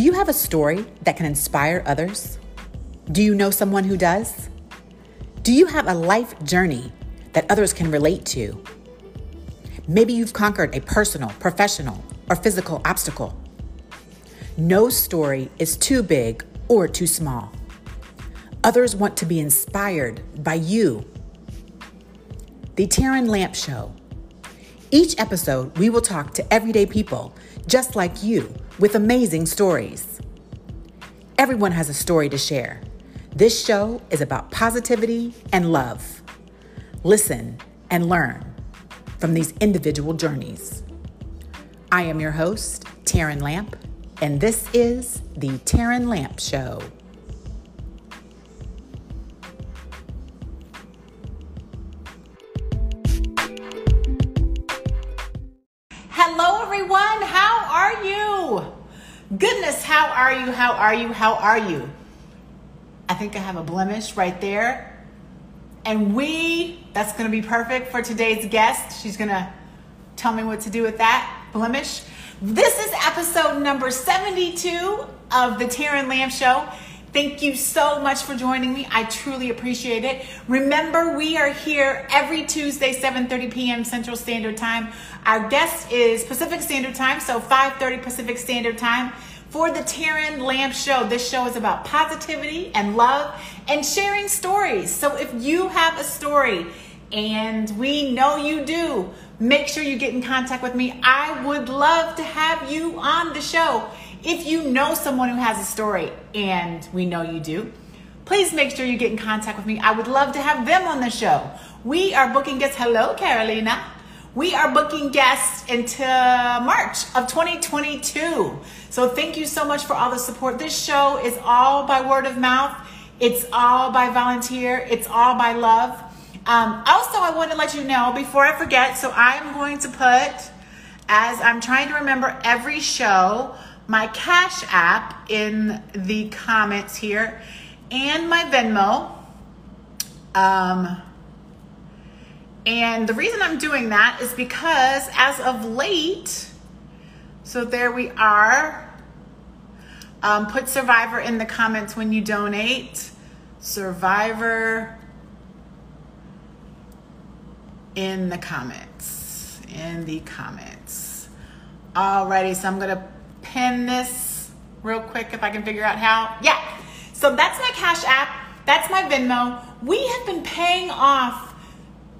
Do you have a story that can inspire others? Do you know someone who does? Do you have a life journey that others can relate to? Maybe you've conquered a personal, professional, or physical obstacle. No story is too big or too small. Others want to be inspired by you. The Taryn Lamp Show. Each episode, we will talk to everyday people just like you with amazing stories. Everyone has a story to share. This show is about positivity and love. Listen and learn from these individual journeys. I am your host, Taryn Lamp, and this is the Taryn Lamp Show. Everyone. How are you? Goodness, how are you? How are you? How are you? I think I have a blemish right there. And we, that's going to be perfect for today's guest. She's going to tell me what to do with that blemish. This is episode number 72 of the Taryn Lamp Show. Thank you so much for joining me. I truly appreciate it. Remember, we are here every Tuesday, 7:30 p.m. Central Standard Time. Our guest is Pacific Standard Time, so 5:30 Pacific Standard Time for the Taryn Lamp Show. This show is about positivity and love and sharing stories. So if you have a story, and we know you do, make sure you get in contact with me. I would love to have you on the show. If you know someone who has a story, and we know you do, please make sure you get in contact with me. I would love to have them on the show. We are booking guests. Hello, Carolina. We are booking guests into March of 2022. So thank you so much for all the support. This show is all by word of mouth. It's all by volunteer. It's all by love. Um, also, I want to let you know before I forget. So I'm going to put, as I'm trying to remember every show, my Cash App in the comments here and my Venmo. Um, and the reason I'm doing that is because as of late, so there we are. Um, put Survivor in the comments when you donate. Survivor in the comments. In the comments. Alrighty, so I'm gonna pin this real quick if I can figure out how. Yeah, so that's my Cash App. That's my Venmo. We have been paying off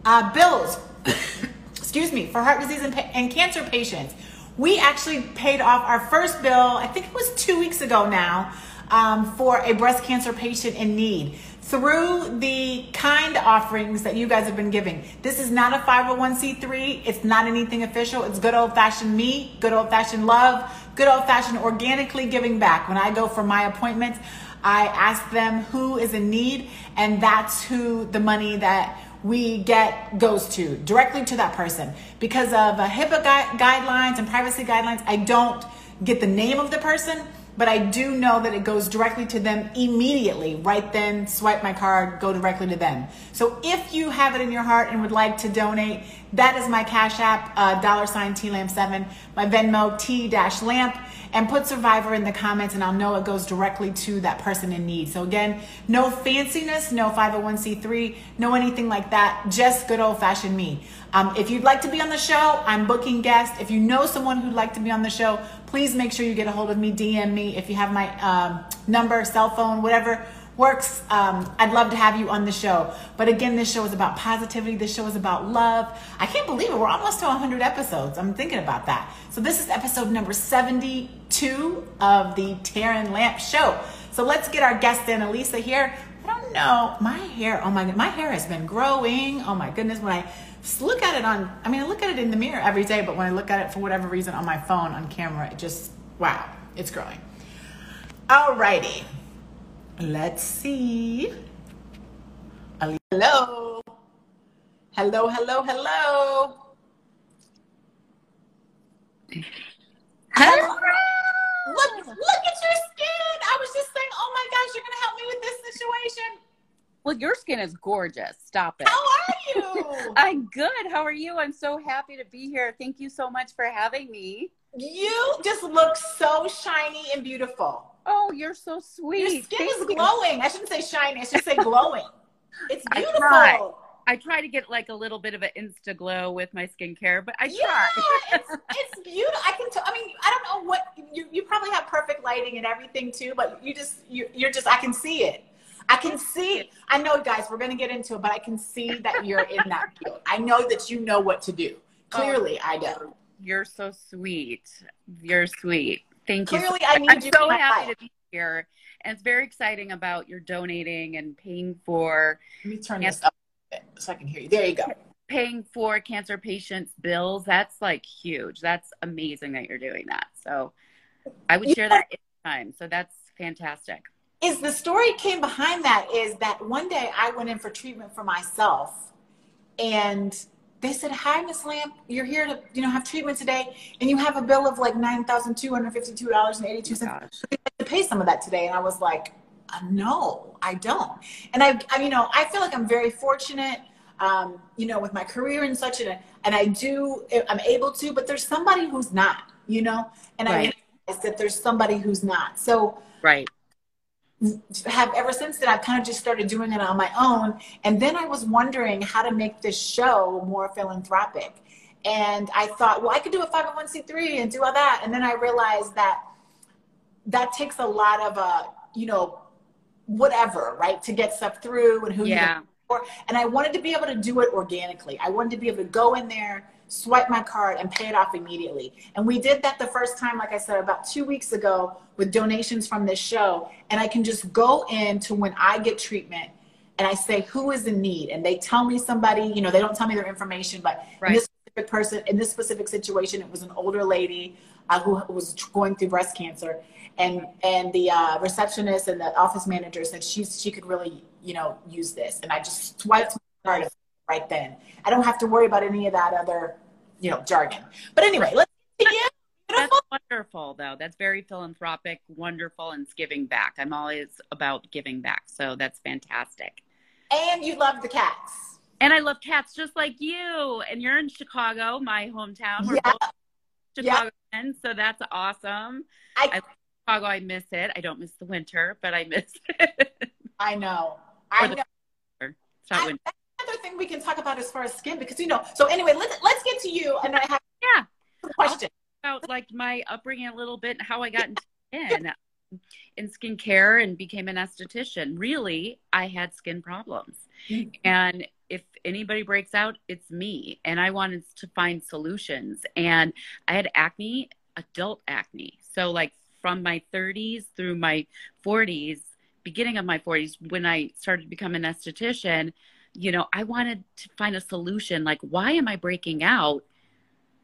uh, bills, excuse me, for heart disease and, and cancer patients. We actually paid off our first bill, I think it was two weeks ago now, um, for a breast cancer patient in need through the kind offerings that you guys have been giving. This is not a 501c3. It's not anything official. It's good old fashioned me, good old fashioned love, good old fashioned organically giving back. When I go for my appointments, I ask them who is in need, and that's who the money that we get goes to directly to that person because of uh, HIPAA guidelines and privacy guidelines. I don't get the name of the person, but I do know that it goes directly to them immediately. Right then, swipe my card, go directly to them. So if you have it in your heart and would like to donate, that is my Cash App, uh, dollar sign T Lamp 7, my Venmo T dash Lamp and put survivor in the comments and I'll know it goes directly to that person in need. So again, no fanciness, no 501c3, no anything like that, just good old fashioned me. Um, if you'd like to be on the show, I'm booking guests. If you know someone who'd like to be on the show, please make sure you get a hold of me, DM me. If you have my um, number, cell phone, whatever, works, um, I'd love to have you on the show. But again, this show is about positivity. This show is about love. I can't believe it. We're almost to 100 episodes. I'm thinking about that. So this is episode number 72 of the Taryn Lamp Show. So let's get our guest in, Elisa here. I don't know. My hair, oh my my hair has been growing. Oh my goodness. When I look at it on, I mean, I look at it in the mirror every day, but when I look at it for whatever reason on my phone on camera, it just, wow, it's growing. Alrighty. Let's see. Hello. Hello, hello, hello. Hello. Look, look at your skin. I was just saying, oh my gosh, you're gonna help me with this situation. Well, your skin is gorgeous. Stop it. How are you? I'm good. How are you? I'm so happy to be here. Thank you so much for having me. You just look so shiny and beautiful. Oh, you're so sweet. Your skin Thank is you. glowing. I shouldn't say shiny. I should say glowing. It's I beautiful. try. I try to get like a little bit of an insta glow with my skincare, but I Yeah, try. it's, it's beautiful. I can tell. I mean, I don't know what you, you probably have perfect lighting and everything too, but you just you, you're just I can see it. I can see. I know, guys, we're gonna get into it, but I can see that you're in that field. I know that you know what to do. Oh, Clearly, I do. You're so sweet. You're sweet. Thank you. so Clearly, I need I'm you so in my happy life. to be here. And it's very exciting about your donating and paying for Let me turn Yes. this up so I can hear you. There you go. paying for cancer patients' bills. That's like huge. That's amazing that you're doing that. So I would share that anytime. So that's fantastic. Is the story came behind that is that one day I went in for treatment for myself and they said, Hi, Miss Lamp, you're here to, you know, have treatment today and you have a bill of like nine thousand two hundred fifty two dollars and eighty two cents Gosh. to pay some of that today. And I was like, uh, no, I don't. And I, I, you know, I feel like I'm very fortunate, um, you know, with my career and such, and, and I do, I'm able to, but there's somebody who's not, you know, and I realize that there's somebody who's not. So Right. Have ever since then, I've kind of just started doing it on my own. And then I was wondering how to make this show more philanthropic. And I thought, well, I could do a 501c3 and do all that. And then I realized that that takes a lot of, uh, you know, whatever, right, to get stuff through and who you Yeah. And I wanted to be able to do it organically. I wanted to be able to go in there, swipe my card, and pay it off immediately. And we did that the first time, like I said, about two weeks ago with donations from this show. And I can just go into when I get treatment and I say, who is in need? And they tell me somebody, you know, they don't tell me their information, but Right. in this specific person, in this specific situation, it was an older lady uh, who was going through breast cancer. And, and the uh, receptionist and the office manager said she's, she could really, you know, use this. And I just swiped my card right then. I don't have to worry about any of that other, you know, jargon. But anyway, let's to. That's wonderful, though. That's very philanthropic, wonderful, and it's giving back. I'm always about giving back. So that's fantastic. And you love the cats. And I love cats just like you. And you're in Chicago, my hometown. We're Yeah. both Chicagoans, so that's awesome. I, Chicago, I miss it. I don't miss the winter, but I miss it. I know. I know. It's not I, winter. Another thing we can talk about as far as skin because you know. So anyway, let's let's get to you, and I have Yeah. a question. about like my upbringing a little bit and how I got into skin in skincare and became an esthetician. Really, I had skin problems. Mhm. And if anybody breaks out, it's me. And I wanted to find solutions. And I had acne, adult acne. So like from my 30s through my 40s, beginning of my 40s, when I started to become an esthetician, you know, I wanted to find a solution. Like, why am I breaking out?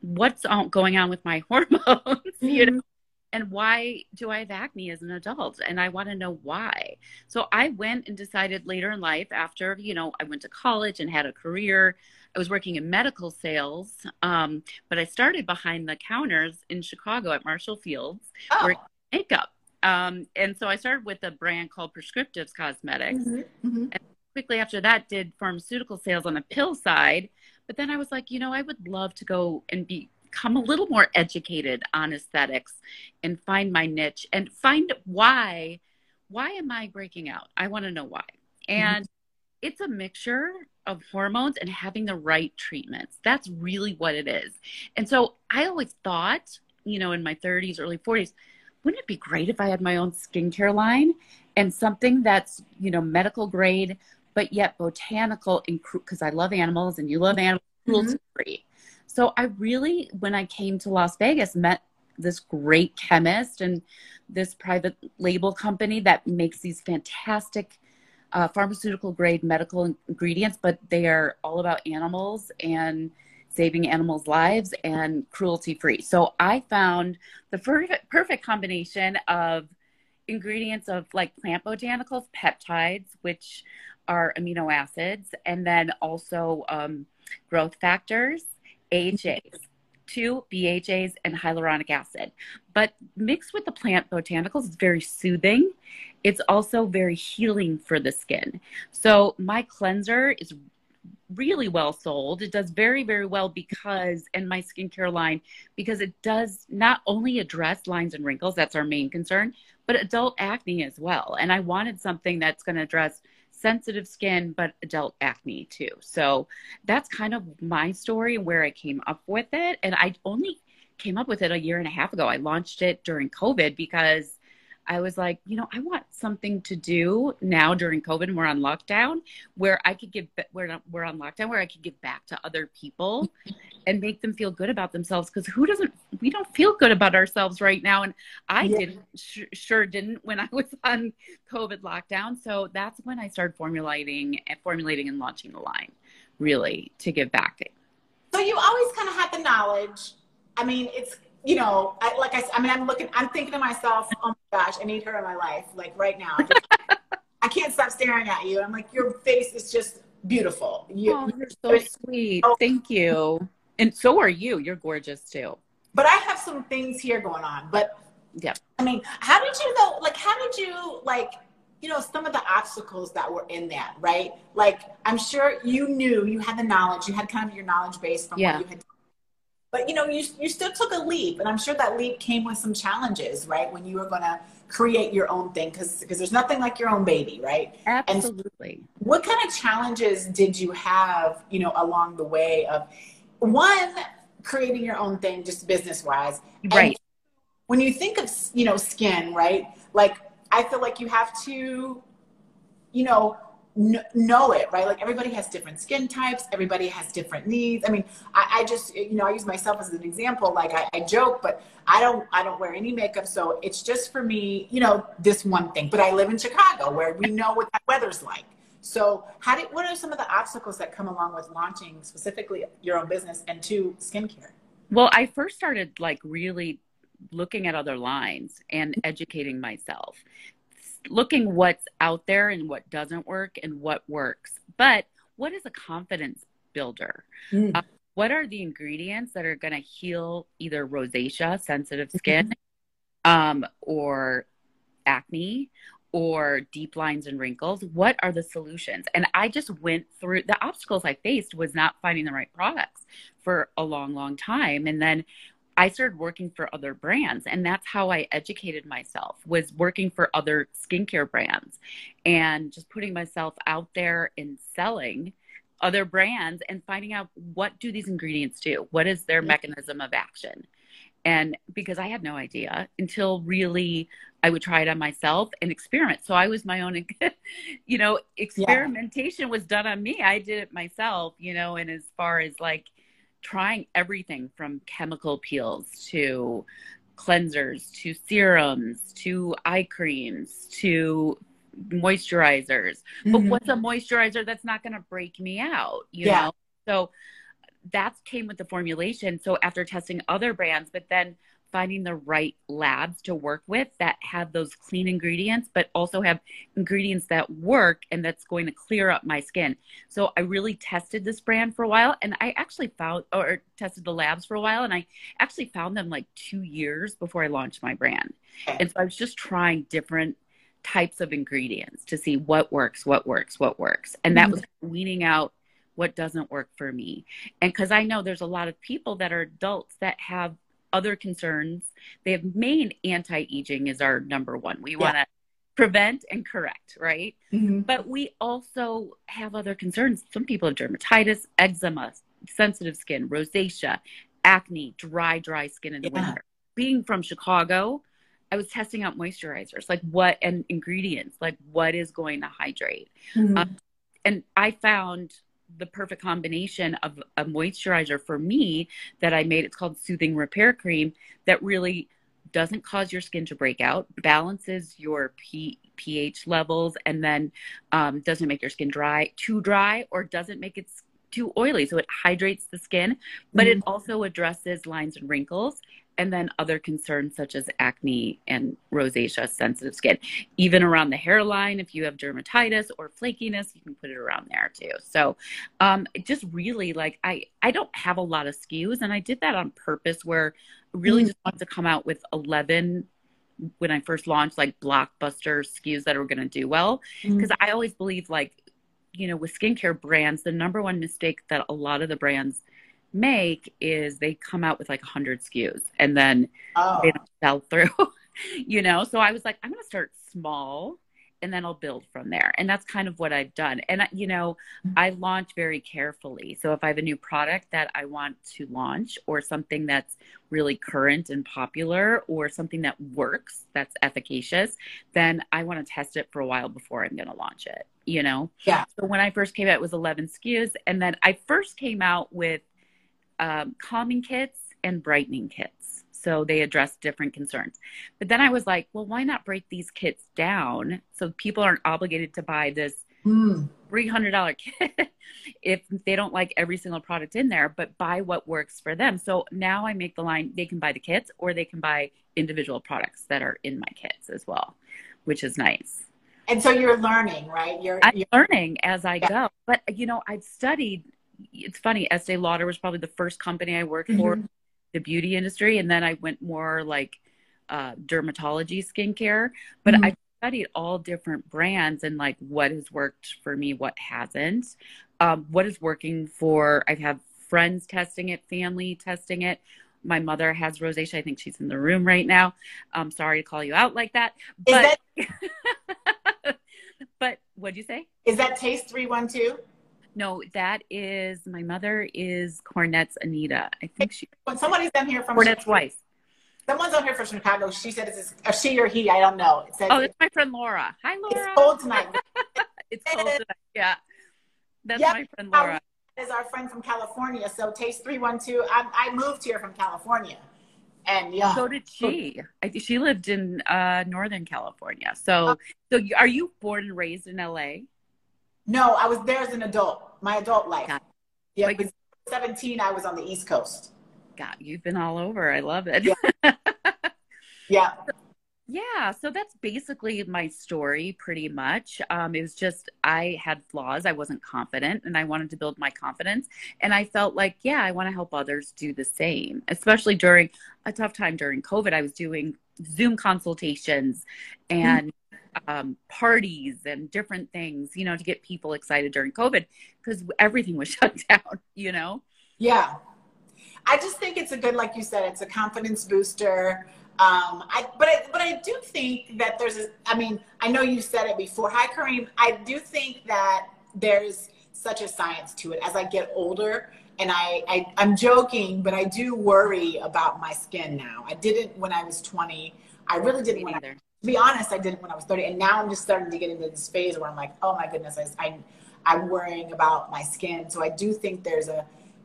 What's going on with my hormones? You know, and why do I have acne as an adult? And I want to know why. So I went and decided later in life, after, you know, I went to college and had a career. I was working in medical sales, um, but I started behind the counters in Chicago at Marshall Field's Oh. makeup. Um, and so I started with a brand called Prescriptives Cosmetics Mhm, mhm. Quickly after that did pharmaceutical sales on the pill side. But then i was like you know i would love to go and become a little more educated on aesthetics and find my niche and find why why am i breaking out? I want to know why. Mm-hmm. And it's a mixture of hormones and having the right treatments. That's really what it is. And so i always thought you know in my 30s early 40s wouldn't it be great if i had my own skincare line and something that's you know medical grade but yet botanical and because I love animals and you love animals cruelty free. So I really, when I came to Las Vegas, met this great chemist and this private label company that makes these fantastic uh, pharmaceutical grade medical ingredients, but they are all about animals and saving animals' lives and cruelty free. So I found the perfect, perfect combination of ingredients of like plant botanicals, peptides, which are amino acids, and then also um, growth factors, AHAs, two BHAs, and hyaluronic acid. But mixed with the plant botanicals, it's very soothing. It's also very healing for the skin. So my cleanser is really well sold. It does very, very well because, and my skincare line, because it does not only address lines and wrinkles, that's our main concern, but adult acne as well. And I wanted something that's going to address sensitive skin, but adult acne too. So that's kind of my story where I came up with it. And I only came up with it a year and a half ago. I launched it during COVID because I was like, you know, I want something to do now during COVID and we're on lockdown where I could give, we're on lockdown, where I could give back to other people and make them feel good about themselves. Cause who doesn't, we don't feel good about ourselves right now. And I yeah. didn't, sh- sure didn't when I was on COVID lockdown. So that's when I started formulating and formulating and launching the line really to give back. So you always kind of had the knowledge. I mean, it's you know, I, like I, I mean, I'm looking, I'm thinking to myself, oh my gosh, I need her in my life, like right now. I can't stop staring at you. I'm like, your face is just beautiful. You, oh, you're so sweet. Oh. Thank you. And so are you. You're gorgeous too. But I have some things here going on. But yeah, I mean, how did you know? Like, how did you like? You know, some of the obstacles that were in that, right? Like, I'm sure you knew you had the knowledge. You had kind of your knowledge base from yeah. what you had but you know, you you still took a leap, and I'm sure that leap came with some challenges, right? When you were going to create your own thing, because because there's nothing like your own baby, right? Absolutely. What kind of challenges did you have, you know, along the way of one creating your own thing, just business wise, right? When you think of you know skin, right? Like I feel like you have to, you know, know it, right? Like everybody has different skin types, everybody has different needs. I mean, I, I just, you know, I use myself as an example. Like I, I, joke, but I don't, I don't wear any makeup, so it's just for me, you know, this one thing. But I live in Chicago, where we know what that weather's like. So, how did, what are some of the obstacles that come along with launching specifically your own business and to skincare? Well, I first started like really looking at other lines and educating myself looking what's out there and what doesn't work and what works. But what is a confidence builder? Mm. Uh, what are the ingredients that are going to heal either rosacea, sensitive mm-hmm. skin, um, or acne, or deep lines and wrinkles? What are the solutions? And I just went through the obstacles I faced was not finding the right products for a long, long time. And then I started working for other brands and that's how I educated myself was working for other skincare brands and just putting myself out there and selling other brands and finding out what do these ingredients do? What is their mechanism of action? And because I had no idea until really I would try it on myself and experiment. So I was my own, you know, experimentation yeah. was done on me. I did it myself, you know, and as far as like trying everything from chemical peels to cleansers to serums to eye creams to moisturizers. Mm-hmm. But what's a moisturizer that's not going to break me out, you yeah. know? So that came with the formulation. So after testing other brands, but then finding the right labs to work with that have those clean ingredients, but also have ingredients that work and that's going to clear up my skin. So I really tested this brand for a while and I actually found or tested the labs for a while and I actually found them like two years before I launched my brand. And so I was just trying different types of ingredients to see what works, what works, what works. And that mm-hmm. was weaning out what doesn't work for me. And because I know there's a lot of people that are adults that have other concerns. the main anti-aging is our number one. We yeah. want to prevent and correct, right? Mm-hmm. But we also have other concerns. Some people have dermatitis, eczema, sensitive skin, rosacea, acne, dry, dry skin in the yeah. winter. Being from Chicago, I was testing out moisturizers, like what and ingredients, like what is going to hydrate. Mm-hmm. Um, and I found the perfect combination of a moisturizer for me that I made. It's called Soothing Repair Cream that really doesn't cause your skin to break out, balances your P- pH levels, and then um, doesn't make your skin dry, too dry, or doesn't make it too oily. So it hydrates the skin, but mm-hmm. it also addresses lines and wrinkles and then other concerns such as acne and rosacea, sensitive skin. Even around the hairline, if you have dermatitis or flakiness, you can put it around there too. So um, just really like I, I don't have a lot of SKUs and I did that on purpose where I really mm. just wanted to come out with 11 when I first launched like blockbuster SKUs that were going to do well. Because mm. I always believe like you know, with skincare brands, the number one mistake that a lot of the brands make is they come out with like 100 SKUs and then Oh, they don't sell through, you know? So I was like, I'm going to start small and then I'll build from there. And that's kind of what I've done. And, you know, I launch very carefully. So if I have a new product that I want to launch or something that's really current and popular or something that works, that's efficacious, then I want to test it for a while before I'm going to launch it, you know? Yeah. So when I first came out, it was 11 SKUs. And then I first came out with um, calming kits and brightening kits. So they address different concerns. But then I was like, well, why not break these kits down so people aren't obligated to buy this Mm. $300 kit if they don't like every single product in there, but buy what works for them. So now I make the line they can buy the kits or they can buy individual products that are in my kits as well, which is nice. And so you're learning, right? You're, I'm you're learning as I Yeah. go. But you know, I've studied. It's funny. Estee Lauder was probably the first company I worked for, Mhm. the beauty industry, and then I went more like uh, dermatology, skincare. But Mhm. I studied all different brands and like what has worked for me, what hasn't, um, what is working for. I've had friends testing it, family testing it. My mother has rosacea. I think she's in the room right now. I'm sorry to call you out like that. but that but what'd you say? is that Taste Three One Two? No, that is my mother is Cornette's Anita. I think she When somebody's down here from Cornette's wife. someone's on here from Chicago. She said it's a, she or he. I don't know. It says Oh, it's my friend Laura. Hi, Laura. it's cold tonight. It's cold tonight. Yeah, that's Yep. my friend Laura. is our friend from California. So Taste Three One Two. I, I moved here from California, and yeah, So did she. I she lived in uh, Northern California. So, so you, are you born and raised in LA? no, I was there as an adult. My adult life. Yeah, Like- seventeen, I was on the East Coast. God, you've been all over. I love it. Yeah. Yeah, Yeah, so that's basically my story pretty much. Um, it was just I had flaws. I wasn't confident and I wanted to build my confidence. And I felt like, yeah, I want to help others do the same, especially during a tough time during COVID. I was doing Zoom consultations and um, parties and different things, you know, to get people excited during COVID because everything was shut down, you know? yeah. I just think it's a good, like you said, it's a confidence booster. Um, I, but I, but I do think that there's a, I mean, I know you said it before. Hi, Kareem. I do think that there's such a science to it as I get older. And I, I, I'm joking, but I do worry about my skin now. I didn't when I was 20. I really didn't when I, neither. Be honest, I didn't when I was 30. And now I'm just starting to get into this phase where I'm like, oh my goodness, I, I, I'm worrying about my skin. So I do think there's a,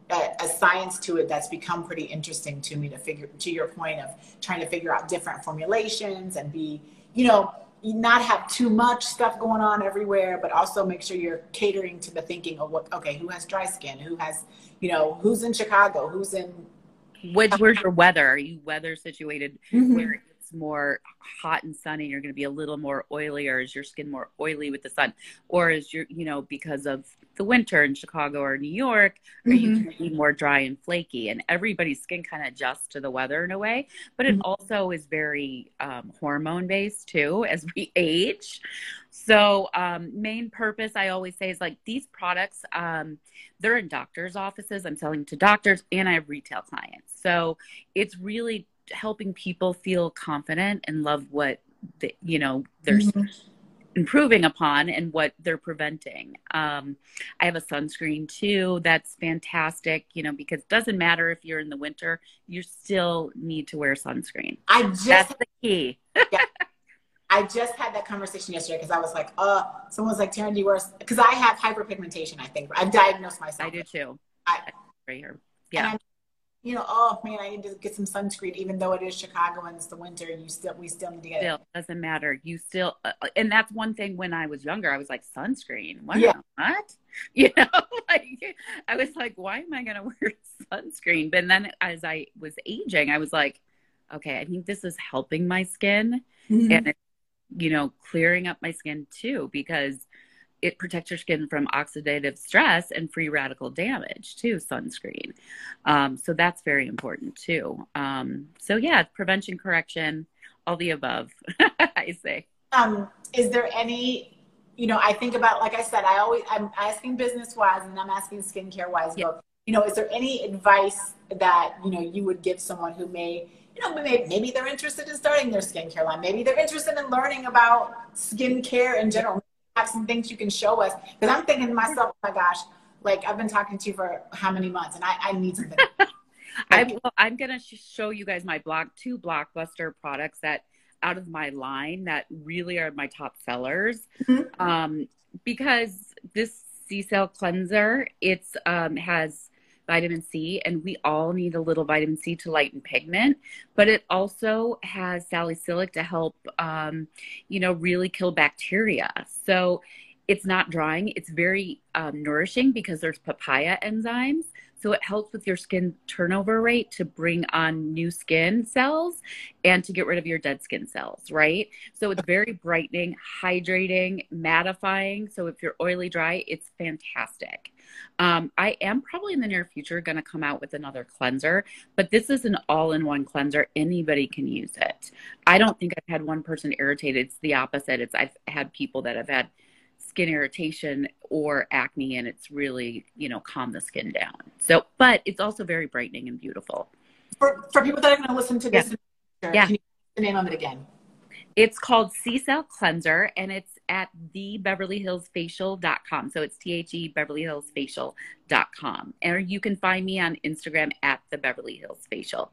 a, a science to it that's become pretty interesting to me to figure, to your point of trying to figure out different formulations and be, you know, not have too much stuff going on everywhere, but also make sure you're catering to the thinking of what, okay, who has dry skin? Who has, you know, who's in Chicago? Who's in, Which, where's your weather? Are you weather situated mm-hmm. where it's more hot and sunny, you're going to be a little more oily, or is your skin more oily with the sun, or is your, you know, because of the winter in Chicago or New York, are you Mhm. going to be more dry and flaky? And everybody's skin kind of adjusts to the weather in a way, but it Mhm. also is very um, hormone based too as we age. So, um, main purpose I always say is like these products, um, they're in doctors' offices. I'm selling to doctors, and I have retail clients. So it's really helping people feel confident and love what the, you know they're Mhm. improving upon and what they're preventing. Um, I have a sunscreen too that's fantastic, you know, because it doesn't matter if you're in the winter, you still need to wear sunscreen. I just That's the key. I just had that conversation yesterday because I was like, uh, someone's like, Taryn, do you wear, because I have hyperpigmentation, I think. I've diagnosed myself. I do too. I- right here. And Yeah. I'm, you know, oh man, I need to get some sunscreen, even though it is Chicago and it's the winter. and You still, we still need to get it. Still doesn't matter. You still, uh, and that's one thing. When I was younger, I was like sunscreen. What? Yeah. What? You know, like I was like, why am I going to wear sunscreen? But then as I was aging, I was like, okay, I think this is helping my skin. Mhm. and you know clearing up my skin too because it protects your skin from oxidative stress and free radical damage too sunscreen um, so that's very important too um, so yeah prevention correction all the above i say Um, is there any you know, I think about, like I said, I always, I'm asking business wise and I'm asking skincare wise Yeah. both. You know, is there any advice that, you know, you would give someone who may, you know, maybe, maybe they're interested in starting their skincare line. Maybe they're interested in learning about skincare in general. Have some things you can show us. Because I'm thinking to myself, oh my gosh, like I've been talking to you for how many months and I, I need something. I, well, I'm gonna sh- show you guys my block two blockbuster products that out of my line that really are my top sellers. Mhm. Um, because this sea cell cleanser, it's um, has vitamin C, and we all need a little vitamin C to lighten pigment. But it also has salicylic to help, um, you know, really kill bacteria. So it's not drying. It's very um, nourishing because there's papaya enzymes. So it helps with your skin turnover rate to bring on new skin cells and to get rid of your dead skin cells, right? So it's very brightening, hydrating, mattifying. So if you're oily dry, it's fantastic. Um, I am probably in the near future going to come out with another cleanser, but this is an all in one cleanser. Anybody can use it. I don't think I've had one person irritated. It's the opposite. It's I've had people that have had skin irritation or acne and it's really you know calm the skin down so but it's also very brightening and beautiful for, for people that are going to listen to this, the future, Yeah. can you give the name of it again? it's called Sea cell cleanser and it's at the beverly hills facial.com so it's t-h-e beverly hills facial.com and you can find me on instagram at the beverly hills facial.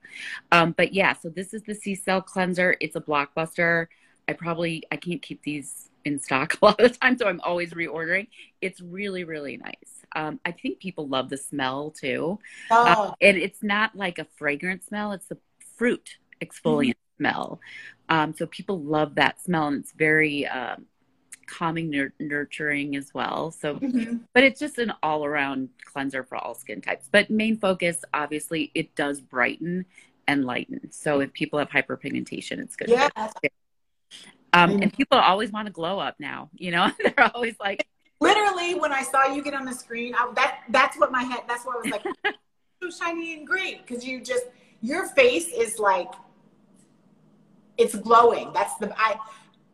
Um, but yeah so this is the c cell cleanser. It's a blockbuster. I probably i can't keep these in stock a lot of the time so i'm always reordering. It's really really nice. Um, i think people love the smell too. Oh, Uh, and it's not like a fragrant smell. It's a fruit exfoliant smell. Um, so people love that smell and it's very um, calming nur- nurturing as well so mhm. but it's just an all-around cleanser for all skin types but main focus obviously it does brighten and lighten so if people have hyperpigmentation it's good for yeah. um, Mm. and people always want to glow up now you know they're always like Literally, when I saw you get on the screen, I, that that's what my head. That's what I was like, so shiny and great because you just your face is like it's glowing. That's the I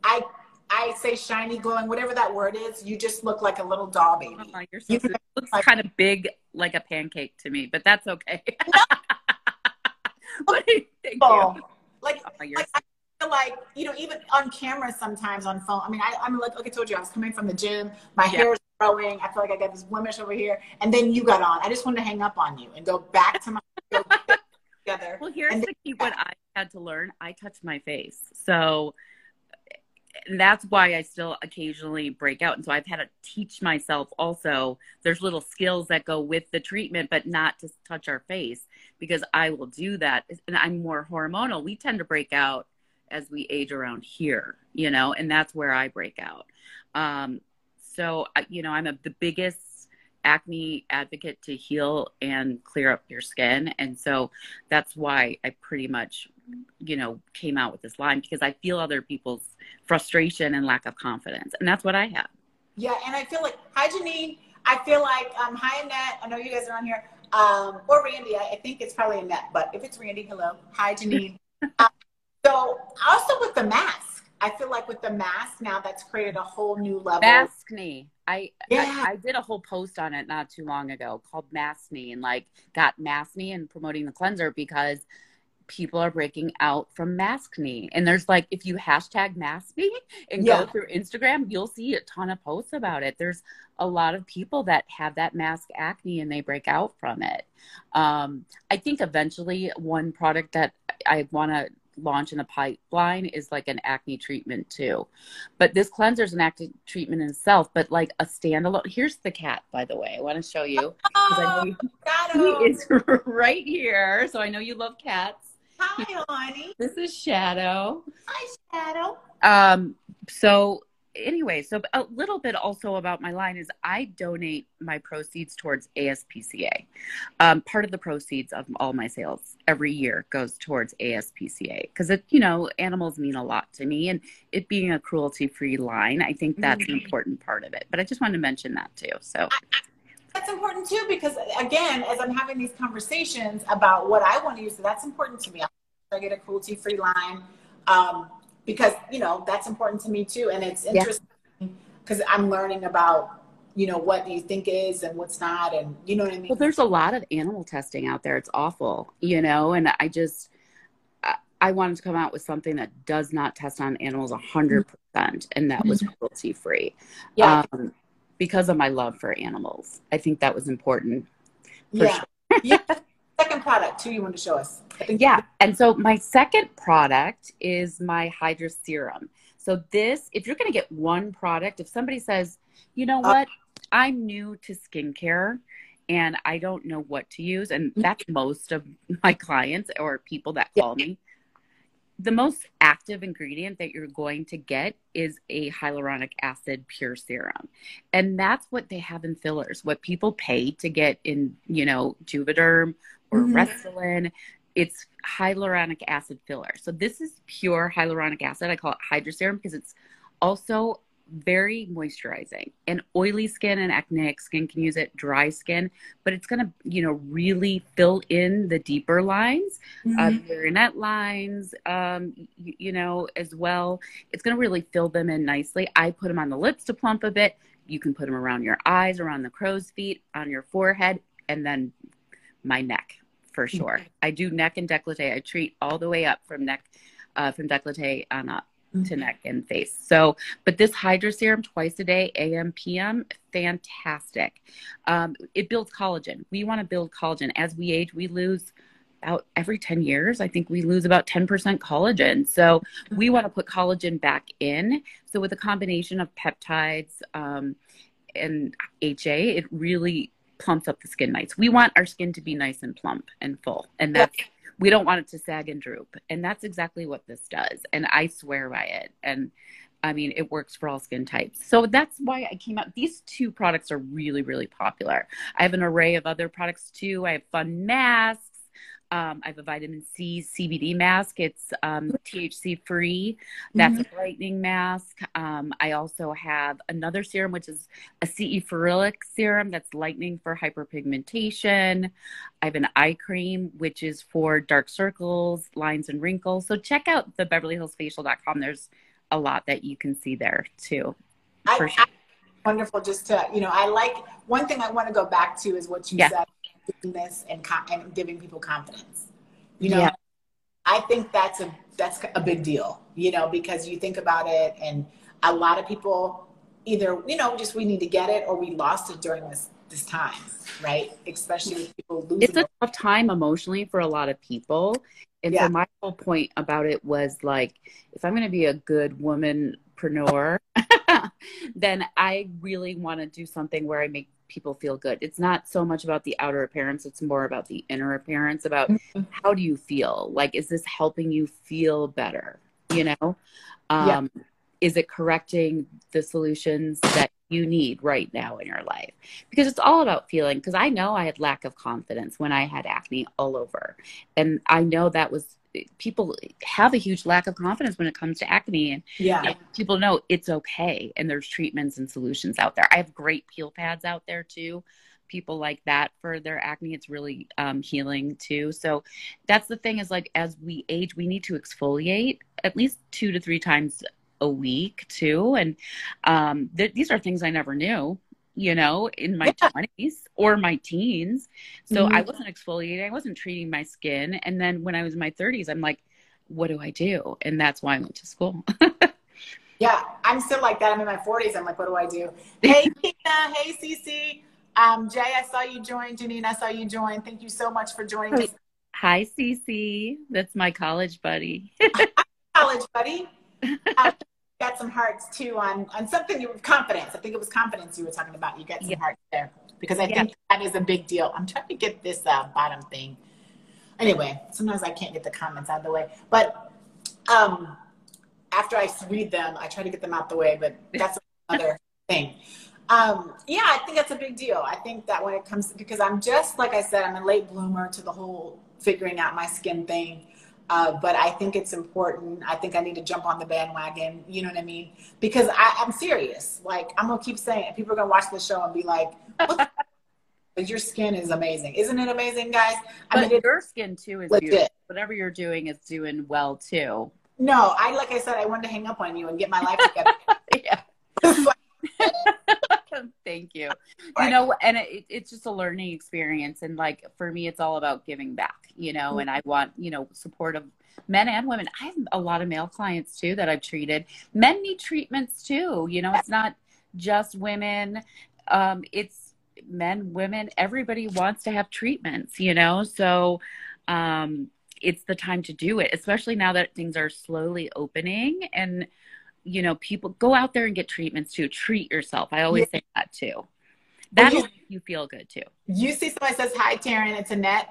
I I say shiny, glowing, whatever that word is. You just look like a little doll baby. oh, you're so You look looks like- kind of big like a pancake to me but that's okay But thank you. Oh, like Oh, like I feel like you know even on camera sometimes on phone. I mean, I, I'm like like I told you, I was coming from the gym. My Yeah. hair's growing. I feel like I got this blemish over here, and then you got on. I just wanted to hang up on you and go back to my together. Well, here's the key what I had to learn. I touch my face. So that's why I still occasionally break out. And so I've had to teach myself also there's little skills that go with the treatment, but not to touch our face because I will do that. And I'm more hormonal. We tend to break out as we age around here, you know, and that's where I break out. Um, so, you know, I'm a, the biggest acne advocate to heal and clear up your skin. And so that's why I pretty much, you know, came out with this line because I feel other people's frustration and lack of confidence. And that's what I have. Yeah, and I feel like hi Janine. I feel like um hi Annette. I know you guys are on here. Um or Randy. I, I think it's probably Annette, but if it's Randy, hello. Hi Janine. um, so also with the mask, I feel like with the mask now that's created a whole new level. Maskne. I, Yeah. I I did a whole post on it not too long ago called Maskne and like got Maskne and promoting the cleanser because people are breaking out from maskne. And there's like if you hashtag maskne and Yeah. go through Instagram, you'll see a ton of posts about it. There's a lot of people that have that mask acne and they break out from it. Um, I think eventually one product that I want to launch in the pipeline is like an acne treatment too. But this cleanser is an acne treatment in itself, but like a standalone. Here's the cat, by the way. I want to show you. 'cause I know Oh, he is right here. So I know you love cats. Hi, honey. This is Shadow. Hi, Shadow. Um, so anyway, so a little bit also about my line is I donate my proceeds towards ASPCA. Um, part of the proceeds of all my sales every year goes towards ASPCA because it, you know, animals mean a lot to me, and it being a cruelty-free line, I think that's an Mhm. important part of it. But I just wanted to mention that too. So That's important too because again, as I'm having these conversations about what I want to use, that's important to me. I get a cruelty-free line um, because you know that's important to me too, and it's interesting because I'm learning about you know what do you think is and what's not and you know what i mean? Well there's a lot of animal testing out there. It's awful you know and i just i wanted to come out with something that does not test on animals 100% and that was mm-hmm. cruelty free yeah. Um, because of my love for animals i think that was important yeah. Sure. yeah second product too you want to show us yeah and so my second product is my hydra serum so this if you're going to get one product if somebody says you know uh, what I'm new to skincare and I don't know what to use. And that's most of my clients or people that call me. The most active ingredient that you're going to get is a hyaluronic acid pure serum. And that's what they have in fillers. What people pay to get in, you know, Juvederm or mm-hmm. Restylane, it's hyaluronic acid filler. So this is pure hyaluronic acid. I call it Hydra Serum because it's also very moisturizing. And oily skin and acneic skin can use it dry skin but it's going to you know really fill in the deeper lines mm-hmm. uh, marionette lines um, you, you know as well. It's going to really fill them in nicely. I put them on the lips to plump a bit. You can put them around your eyes around the crow's feet on your forehead and then my neck for sure. Okay. i do neck and decollete i treat all the way up from neck uh, from decollete on up to neck and face. So, but this Hydra Serum twice a day, AM, PM, fantastic. Um, it builds collagen. We want to build collagen. As we age, we lose about every 10 years, I think we lose about 10% collagen. So we want to put collagen back in. So with a combination of peptides um, and HA, it really plumps up the skin nice. We want our skin to be nice and plump and full. And that's we don't want it to sag and droop. And that's exactly what this does. And I swear by it. And I mean, it works for all skin types. So that's why I came out. These two products are really, really popular. I have an array of other products too. I have fun masks. Um, I have a vitamin C CBD mask. It's um, THC free. That's mm-hmm. a brightening mask. Um, I also have another serum, which is a CE ferulic serum that's lightening for hyperpigmentation. I have an eye cream, which is for dark circles, lines, and wrinkles. So check out the BeverlyHillsFacial.com. There's a lot that you can see there too. I, sure. I, wonderful. Just to, you know, I like one thing I want to go back to is what you yeah. said this and, and giving people confidence. You know, yeah. I think that's a that's a big deal. You know, because you think about it, and a lot of people either you know just we need to get it or we lost it during this this time, right? Especially with people losing. It's a tough time emotionally for a lot of people. And yeah. so my whole point about it was like, if I'm going to be a good womanpreneur, then I really want to do something where I make people feel good. It's not so much about the outer appearance, it's more about the inner appearance, about mm-hmm. how do you feel? Like, is this helping you feel better? You know? Um, yeah. Is it correcting the solutions that you need right now in your life? Because it's all about feeling. Because I know I had lack of confidence when I had acne all over. And I know that was people have a huge lack of confidence when it comes to acne. And, yeah. and people know it's okay and there's treatments and solutions out there. I have great peel pads out there too. People like that for their acne. It's really um, healing too. So that's the thing is like as we age we need to exfoliate at least two to three times a week too. And um, th- these are things i never knew you know, in my yeah. 20s or my teens. So mm-hmm. I wasn't exfoliating, I wasn't treating my skin. And then when I was in my 30s, I'm like, what do I do? And that's why I went to school. yeah, I'm still like that. I'm in my 40s. I'm like, what do I do? Hey, Tina. Hey, Cece. Um, Jay, I saw you join. Janine, I saw you join. Thank you so much for joining us. Hi, Cece. That's my college buddy. college buddy. Um, got some hearts too on on something you confidence. I think it was confidence you were talking about. You got some yeah. hearts there because I yeah. think that is a big deal. I'm trying to get this uh, bottom thing. Anyway, sometimes I can't get the comments out of the way, but um, after I read them, I try to get them out the way. But that's another thing. Um, yeah, I think that's a big deal. I think that when it comes because I'm just like I said, I'm a late bloomer to the whole figuring out my skin thing. Uh, but I think it's important. I think I need to jump on the bandwagon. You know what I mean? Because I, am serious. Like I'm gonna keep saying, it. people are gonna watch the show and be like, "But your skin is amazing, isn't it amazing, guys?" I but mean, your skin too is legit. beautiful. Whatever you're doing is doing well too. No, I like I said, I wanted to hang up on you and get my life together. yeah. Thank you. You know, and it, it's just a learning experience. And like for me, it's all about giving back, you know, and I want, you know, support of men and women. I have a lot of male clients too that I've treated. Men need treatments too. You know, it's not just women, um, it's men, women, everybody wants to have treatments, you know, so um, it's the time to do it, especially now that things are slowly opening and you know, people go out there and get treatments too. Treat yourself. I always yeah. say that too. That'll you, make you feel good too. You see somebody says, Hi, Taryn, it's Annette.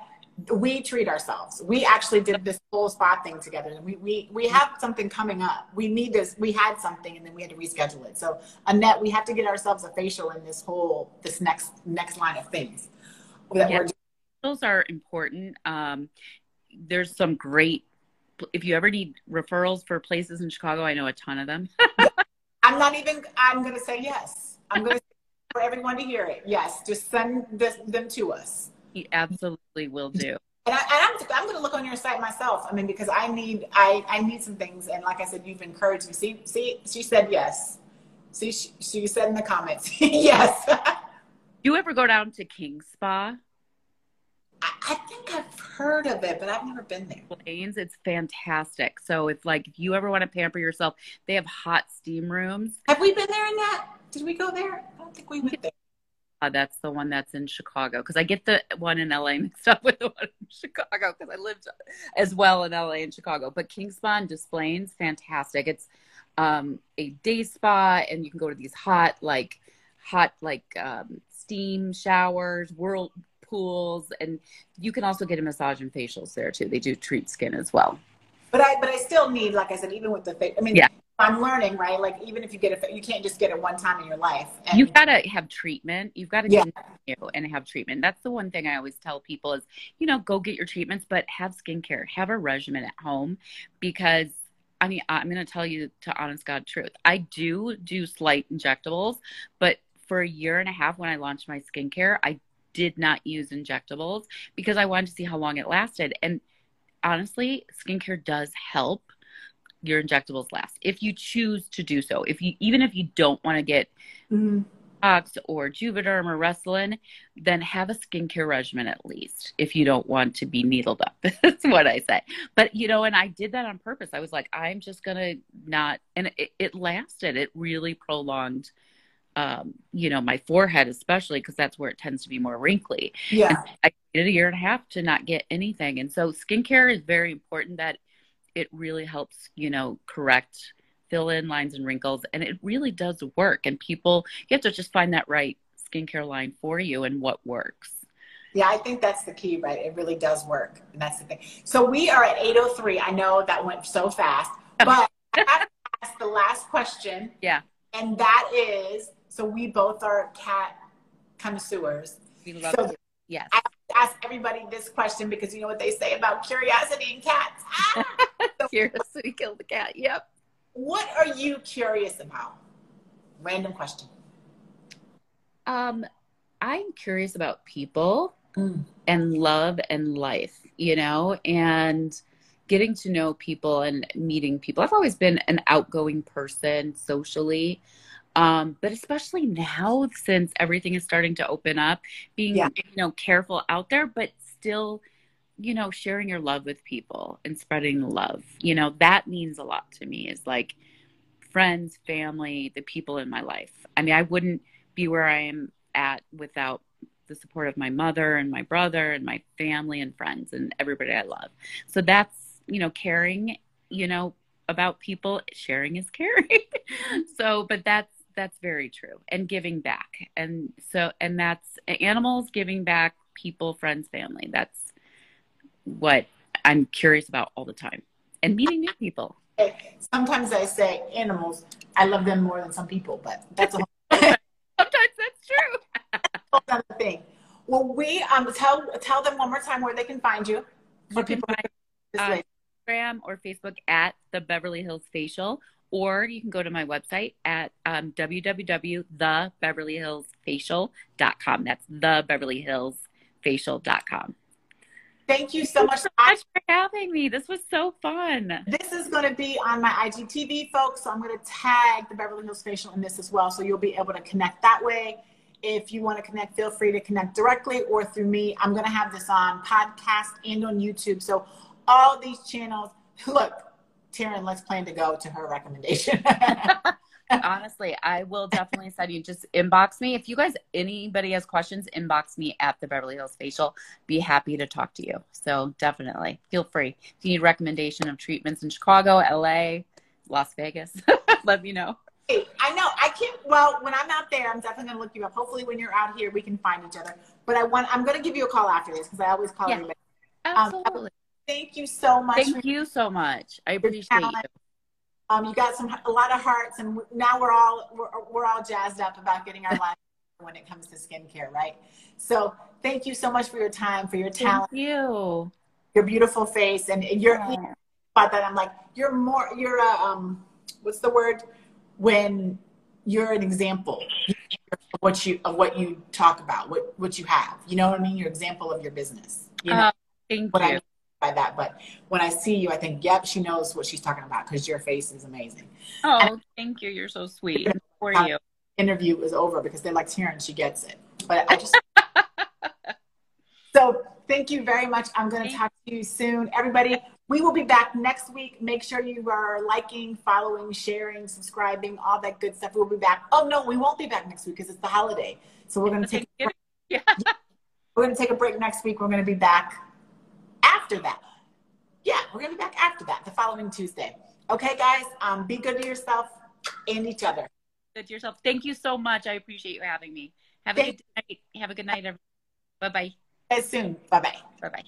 We treat ourselves. We actually did this whole spa thing together. We, we, we have something coming up. We need this. We had something and then we had to reschedule it. So Annette, we have to get ourselves a facial in this whole, this next, next line of things that yeah. Those are important. Um, there's some great if you ever need referrals for places in Chicago, I know a ton of them. I'm not even, I'm going to say yes. I'm going to for everyone to hear it. Yes, just send this, them to us. He absolutely will do. And, I, am I'm, I'm going to look on your site myself. I mean, because I need, I, I need some things. And like I said, you've encouraged me. See, see, she said yes. See, she, she said in the comments, yes. you ever go down to King Spa? I think I've heard of it, but I've never been there. Plains, it's fantastic. So if like if you ever want to pamper yourself, they have hot steam rooms. Have we been there in that? Did we go there? I don't think we went there. That's the one that's in Chicago because I get the one in LA mixed up with the one in Chicago because I lived as well in LA and Chicago. But King Spa and Des fantastic. It's um, a day spa, and you can go to these hot like hot like um, steam showers, world pools, and you can also get a massage and facials there too. They do treat skin as well. But I but I still need, like I said, even with the face. I mean, yeah. I'm learning, right? Like even if you get a, you can't just get it one time in your life. And, You've got to have treatment. You've got to yeah. continue and have treatment. That's the one thing I always tell people is, you know, go get your treatments, but have skincare, have a regimen at home, because I mean, I'm going to tell you to honest God truth. I do do slight injectables, but for a year and a half when I launched my skincare, I did not use injectables because I wanted to see how long it lasted. And honestly, skincare does help your injectables last if you choose to do so. If you even if you don't want to get mm-hmm. Ox or Juvederm or Restylane, then have a skincare regimen at least if you don't want to be needled up. That's what I say. But you know, and I did that on purpose. I was like, I'm just gonna not, and it, it lasted. It really prolonged um, you know, my forehead, especially because that's where it tends to be more wrinkly. Yeah. And I did a year and a half to not get anything. And so skincare is very important that it really helps, you know, correct, fill in lines and wrinkles. And it really does work. And people, you have to just find that right skincare line for you and what works. Yeah, I think that's the key, right? It really does work. And that's the thing. So we are at 803. I know that went so fast, but I have to ask the last question. Yeah. And that is so we both are cat connoisseurs. We love so it. Yes. I ask everybody this question because you know what they say about curiosity and cats. Ah! so, curiosity killed the cat. Yep. What are you curious about? Random question. Um, I'm curious about people mm. and love and life, you know, and getting to know people and meeting people. I've always been an outgoing person socially. Um, but especially now since everything is starting to open up, being yeah. you know careful out there, but still, you know, sharing your love with people and spreading love. You know, that means a lot to me. Is like friends, family, the people in my life. I mean, I wouldn't be where I am at without the support of my mother and my brother and my family and friends and everybody I love. So that's, you know, caring, you know, about people, sharing is caring. so, but that's that's very true. And giving back. And so and that's animals giving back people friends family. That's what i'm curious about all the time. And meeting new people. Sometimes i say animals i love them more than some people but that's a whole sometimes that's true. Another thing. Well we um tell tell them one more time where they can find you. For people Instagram or Facebook at the Beverly Hills Facial or you can go to my website at um, www.thebeverlyhillsfacial.com. That's the Beverly Hills Facial.com. Thank you so much. so much for having me. This was so fun. This is going to be on my IGTV, folks. So I'm going to tag the Beverly Hills Facial in this as well. So you'll be able to connect that way. If you want to connect, feel free to connect directly or through me. I'm going to have this on podcast and on YouTube. So all these channels, look, Taryn, let's plan to go to her recommendation. Honestly, I will definitely send you. Just inbox me if you guys anybody has questions. Inbox me at the Beverly Hills Facial. Be happy to talk to you. So definitely feel free. If you need recommendation of treatments in Chicago, LA, Las Vegas, let me know. I know I can't. Well, when I'm out there, I'm definitely gonna look you up. Hopefully, when you're out here, we can find each other. But I want. I'm gonna give you a call after this because I always call yeah, everybody. Absolutely. Um, thank you so much. Thank you so much. I appreciate you. Um, you got some a lot of hearts, and now we're all we're, we're all jazzed up about getting our lives when it comes to skincare, right? So thank you so much for your time, for your talent, thank you, your beautiful face, and you're yeah. about that. I'm like you're more you're a um, what's the word when you're an example of what you of what you talk about, what what you have. You know what I mean? Your example of your business. You know? Uh, thank what you. I by that. But when I see you, I think, yep, she knows what she's talking about because your face is amazing. Oh, and thank you. You're so sweet. For you. Interview is over because they're like, Taryn, she gets it. But I just. so thank you very much. I'm going to talk to you soon. Everybody, we will be back next week. Make sure you are liking, following, sharing, subscribing, all that good stuff. We'll be back. Oh, no, we won't be back next week because it's the holiday. So we're going to take. Yeah. We're going to take a break next week. We're going to be back after that. Yeah, we're gonna be back after that, the following Tuesday. Okay, guys, um, be good to yourself and each other. Good to yourself. Thank you so much. I appreciate you having me. Have a Thank good night. Have a good night. Everyone. Bye bye. As soon. Bye bye. Bye bye.